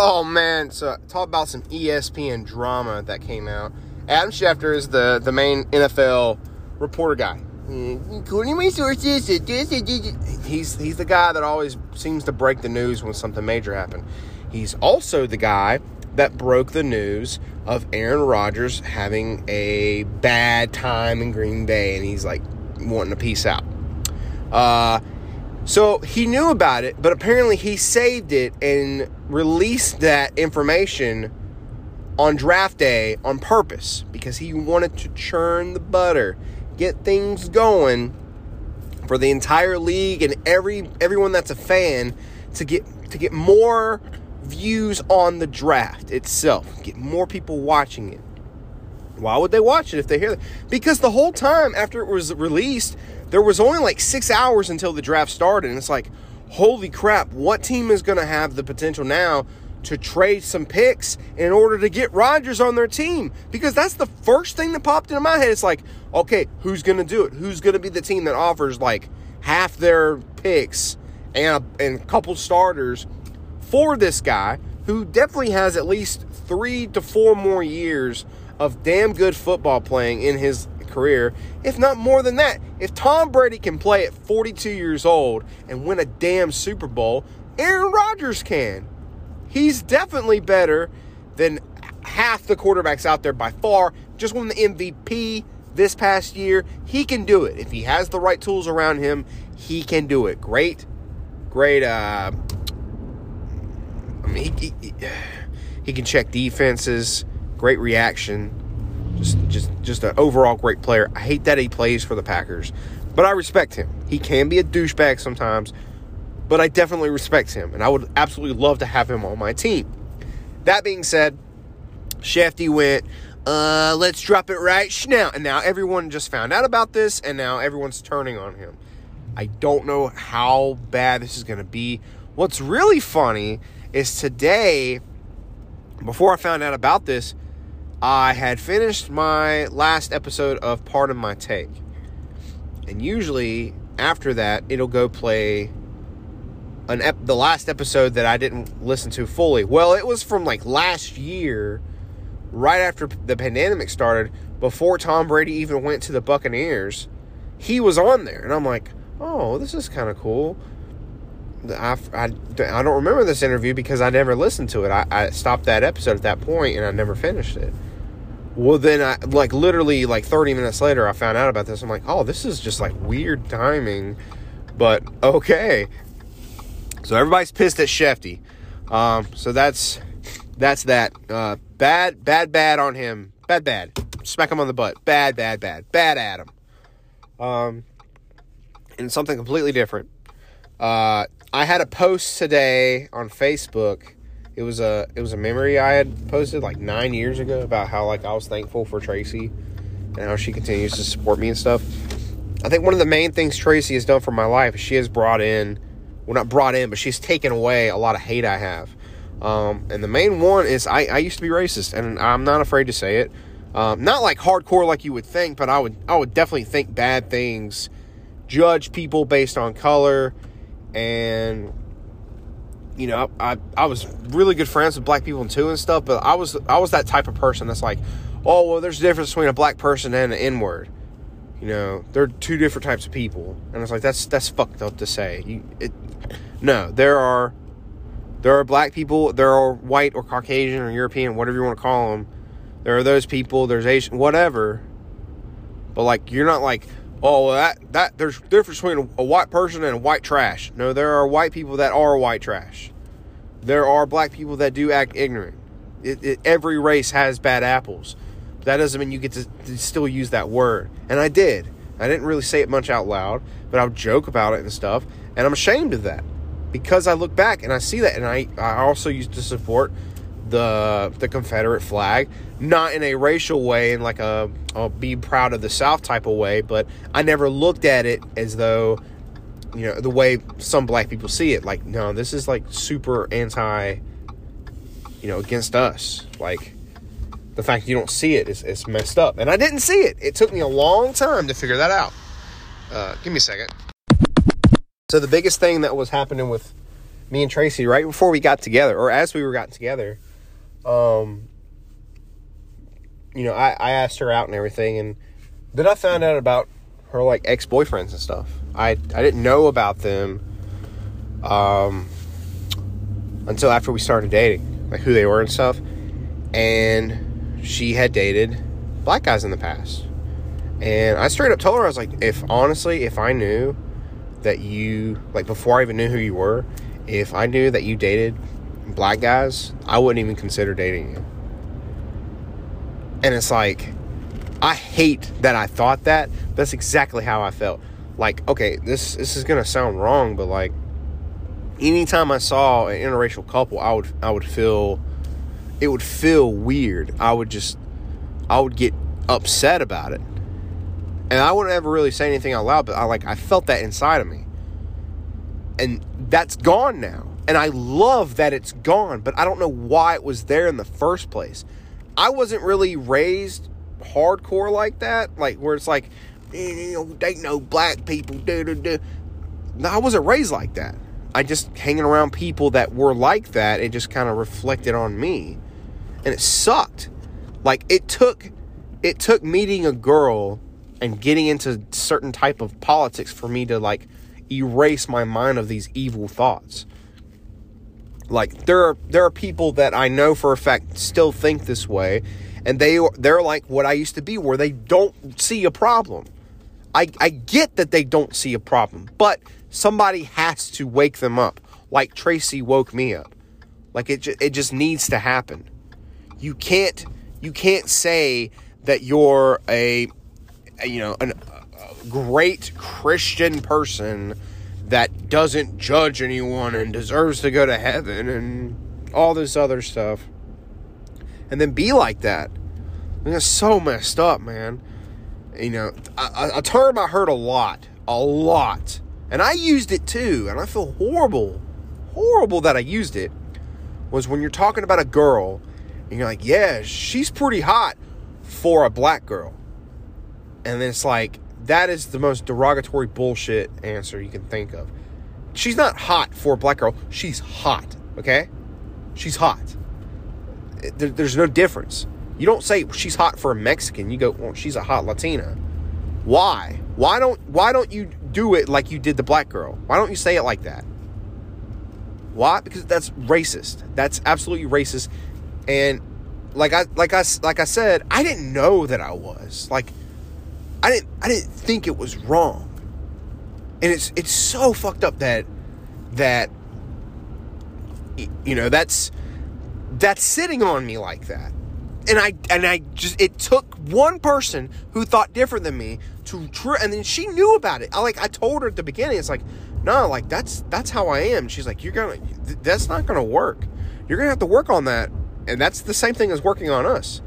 Oh man, so talk about some ESPN drama that came out. Adam Schefter is the the main NFL reporter guy. To my sources, he's he's the guy that always seems to break the news when something major happened. He's also the guy that broke the news of Aaron Rodgers having a bad time in Green Bay, and he's like wanting to peace out. Uh, so he knew about it, but apparently he saved it and released that information on draft day on purpose because he wanted to churn the butter, get things going for the entire league and every everyone that's a fan to get to get more views on the draft itself, get more people watching it. Why would they watch it if they hear that? Because the whole time after it was released, there was only like six hours until the draft started. And it's like, holy crap, what team is going to have the potential now to trade some picks in order to get Rodgers on their team? Because that's the first thing that popped into my head. It's like, okay, who's going to do it? Who's going to be the team that offers like half their picks and a, and a couple starters for this guy who definitely has at least three to four more years of damn good football playing in his career, if not more than that. If Tom Brady can play at 42 years old and win a damn Super Bowl, Aaron Rodgers can. He's definitely better than half the quarterbacks out there by far. Just won the MVP this past year. He can do it. If he has the right tools around him, he can do it. Great, great. Uh, I mean, he, he, he can check defenses. Great reaction. Just, just, just an overall great player. I hate that he plays for the Packers, but I respect him. He can be a douchebag sometimes, but I definitely respect him, and I would absolutely love to have him on my team. That being said, Shefty went, uh, let's drop it right now. And now everyone just found out about this, and now everyone's turning on him. I don't know how bad this is going to be. What's really funny is today, before I found out about this, I had finished my last episode of Pardon My Take. And usually after that, it'll go play an ep- the last episode that I didn't listen to fully. Well, it was from like last year, right after the pandemic started, before Tom Brady even went to the Buccaneers. He was on there, and I'm like, oh, this is kind of cool. I, I, I don't remember this interview because I never listened to it. I, I stopped that episode at that point and I never finished it. Well, then I like literally like 30 minutes later, I found out about this. I'm like, oh, this is just like weird timing, but okay. So everybody's pissed at Shefty. Um, so that's that's that. Uh, bad, bad, bad on him. Bad, bad. Smack him on the butt. Bad, bad, bad. Bad Adam. Um, and something completely different. Uh, I had a post today on Facebook. It was a it was a memory I had posted like nine years ago about how like I was thankful for Tracie and how she continues to support me and stuff. I think one of the main things Tracie has done for my life is she has brought in, well not brought in, but she's taken away a lot of hate I have. Um, and the main one is I, I used to be racist, and I'm not afraid to say it. Um, not like hardcore like you would think, but I would I would definitely think bad things, judge people based on color, and you know I I was really good friends with black people too and stuff. But I was I was that type of person that's like, oh well, there's a difference between a black person and an N word. You know, they're two different types of people, and it's like that's that's fucked up to say. You, it, no, there are there are black people, there are white or Caucasian or European, whatever you want to call them. There are those people. There's Asian, whatever. But like, you're not like, oh, that that there's difference between a, white person and white trash. No, there are white people that are white trash. There are black people that do act ignorant. It, it, every race has bad apples. That doesn't mean you get to, to still use that word. And I did. I didn't really say it much out loud, but I would joke about it and stuff. And I'm ashamed of that because I look back and I see that, and I, I also used to support the the Confederate flag, not in a racial way, in like a I'll be proud of the South type of way, but I never looked at it as though you know the way some black people see it. Like, no, this is like super anti, you know, against us. Like the fact you don't see it is, is messed up, and I didn't see it. It took me a long time to figure that out. Uh, give me a second. So the biggest thing that was happening with me and Tracie right before we got together, or as we were gotten together. Um, you know, I, I asked her out and everything, and then I found out about her like ex boyfriends and stuff. I I didn't know about them um, until after we started dating, like who they were and stuff. And she had dated black guys in the past, and I straight up told her I was like, if honestly, if I knew that you like before I even knew who you were, if I knew that you dated black guys, I wouldn't even consider dating you. And it's like, I hate that I thought that. That's exactly how I felt. Like, okay, this this is gonna sound wrong, but like, anytime I saw an interracial couple, I would I would feel, it would feel weird. I would just, I would get upset about it, and I wouldn't ever really say anything out loud. But I like I felt that inside of me, and that's gone now. And I love that it's gone, but I don't know why it was there in the first place. I wasn't really raised hardcore like that, like where it's like, eh, know, they know black people. Duh, duh, duh. No, I wasn't raised like that. I just hanging around people that were like that. It just kind of reflected on me, and it sucked. Like it took, it took meeting a girl and getting into certain type of politics for me to like erase my mind of these evil thoughts. Like there are there are people that I know for a fact still think this way, and they they're like what I used to be, where they don't see a problem. I I get that they don't see a problem, but somebody has to wake them up, like Tracie woke me up. Like it it just needs to happen. You can't you can't say that you're a, a you know an, a great Christian person that doesn't judge anyone and deserves to go to heaven and all this other stuff. And then be like that. And it's so messed up, man. You know, a, a term I heard a lot, a lot. And I used it too, and I feel horrible, horrible that I used it. Was when you're talking about a girl and you're like, yeah, she's pretty hot for a black girl. And then it's like, that is the most derogatory bullshit answer you can think of. She's not hot for a black girl. She's hot, okay? She's hot. There, there's no difference. You don't say she's hot for a Mexican. You go, well, she's a hot Latina. Why? Why don't Why don't you do it like you did the black girl? Why don't you say it like that? Why? Because that's racist. That's absolutely racist. And like I like I like I said, I didn't know that I was like I didn't I didn't think it was wrong. And it's it's so fucked up that that you know, that's that's sitting on me like that. And I and I just it took one person who thought different than me to and then she knew about it. I like I told her at the beginning it's like, "No, like that's that's how I am." She's like, "You're going to that's not going to work. You're going to have to work on that." And that's the same thing as working on us.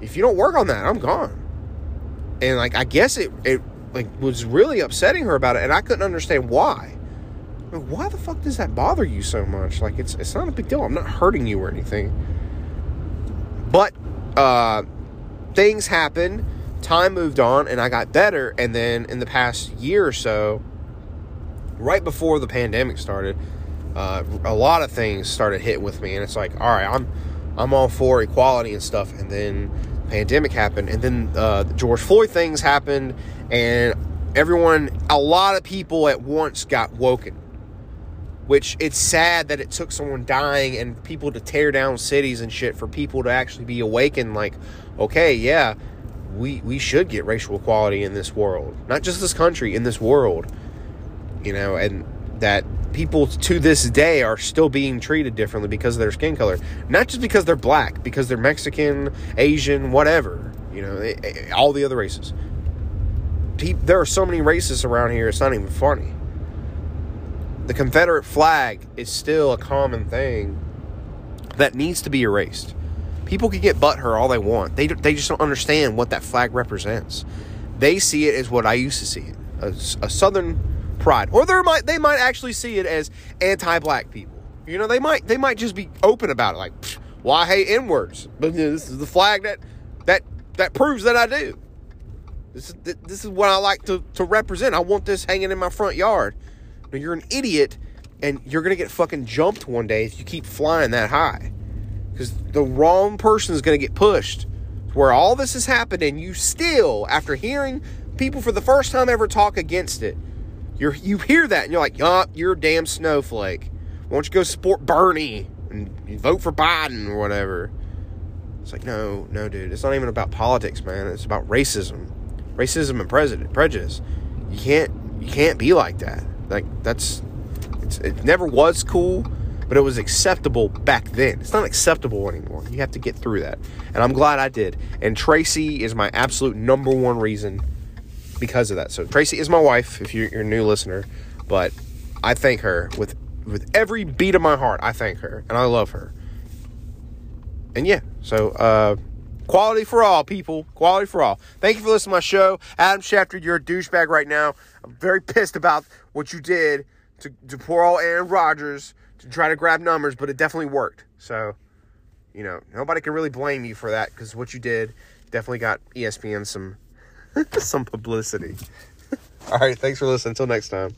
If you don't work on that, I'm gone and like I guess it it like was really upsetting her about it, and I couldn't understand why. Like, why the fuck does that bother you so much? Like it's it's not a big deal. I'm not hurting you or anything. But uh, things happened. Time moved on, and I got better. And then in the past year or so, right before the pandemic started, uh, a lot of things started hitting with me, and it's like, all right, I'm I'm all for equality and stuff, and then pandemic happened, and then uh, the George Floyd things happened, and everyone, a lot of people at once got woken. Which it's sad that it took someone dying and people to tear down cities and shit for people to actually be awakened. Like, okay, yeah, we we should get racial equality in this world, not just this country, in this world. You know, and that people to this day are still being treated differently because of their skin color. Not just because they're black, because they're Mexican, Asian, whatever. You know, eh, eh, all the other races. There are so many races around here, it's not even funny. The Confederate flag is still a common thing that needs to be erased. People can get butthurt all they want. They, they just don't understand what that flag represents. They see it as what I used to see it a, a Southern pride, or they might they might actually see it as anti-black people. You know, they might they might just be open about it, like, well, I hate N words, but this is the flag that that that proves that I do. This is this is what I like to to represent. I want this hanging in my front yard. Now, you're an idiot and you're gonna get fucking jumped one day if you keep flying that high. Because the wrong person is gonna get pushed. Where all this is happening, you still, after hearing people for the first time ever talk against it, you're you hear that and you're like, yup, you're a damn snowflake. Why don't you go support Bernie and vote for Biden or whatever? It's like, no, no, dude. It's not even about politics, man. It's about racism, racism and president prejudice. You can't, you can't be like that. Like that's, it never was cool, but it was acceptable back then. It's not acceptable anymore. You have to get through that, and I'm glad I did. And Tracie is my absolute number one reason because of that. So Tracie is my wife. If you're, you're a new listener, but I thank her with with every beat of my heart. I thank her, and I love her and yeah, so uh, quality for all, people. Quality for all. Thank you for listening to my show. Adam Schefter, you're a douchebag right now. I'm very pissed about what you did to, to poor old Aaron Rodgers to try to grab numbers, but it definitely worked. So, you know, nobody can really blame you for that because what you did definitely got ESPN some some publicity. all right, thanks for listening. Until next time.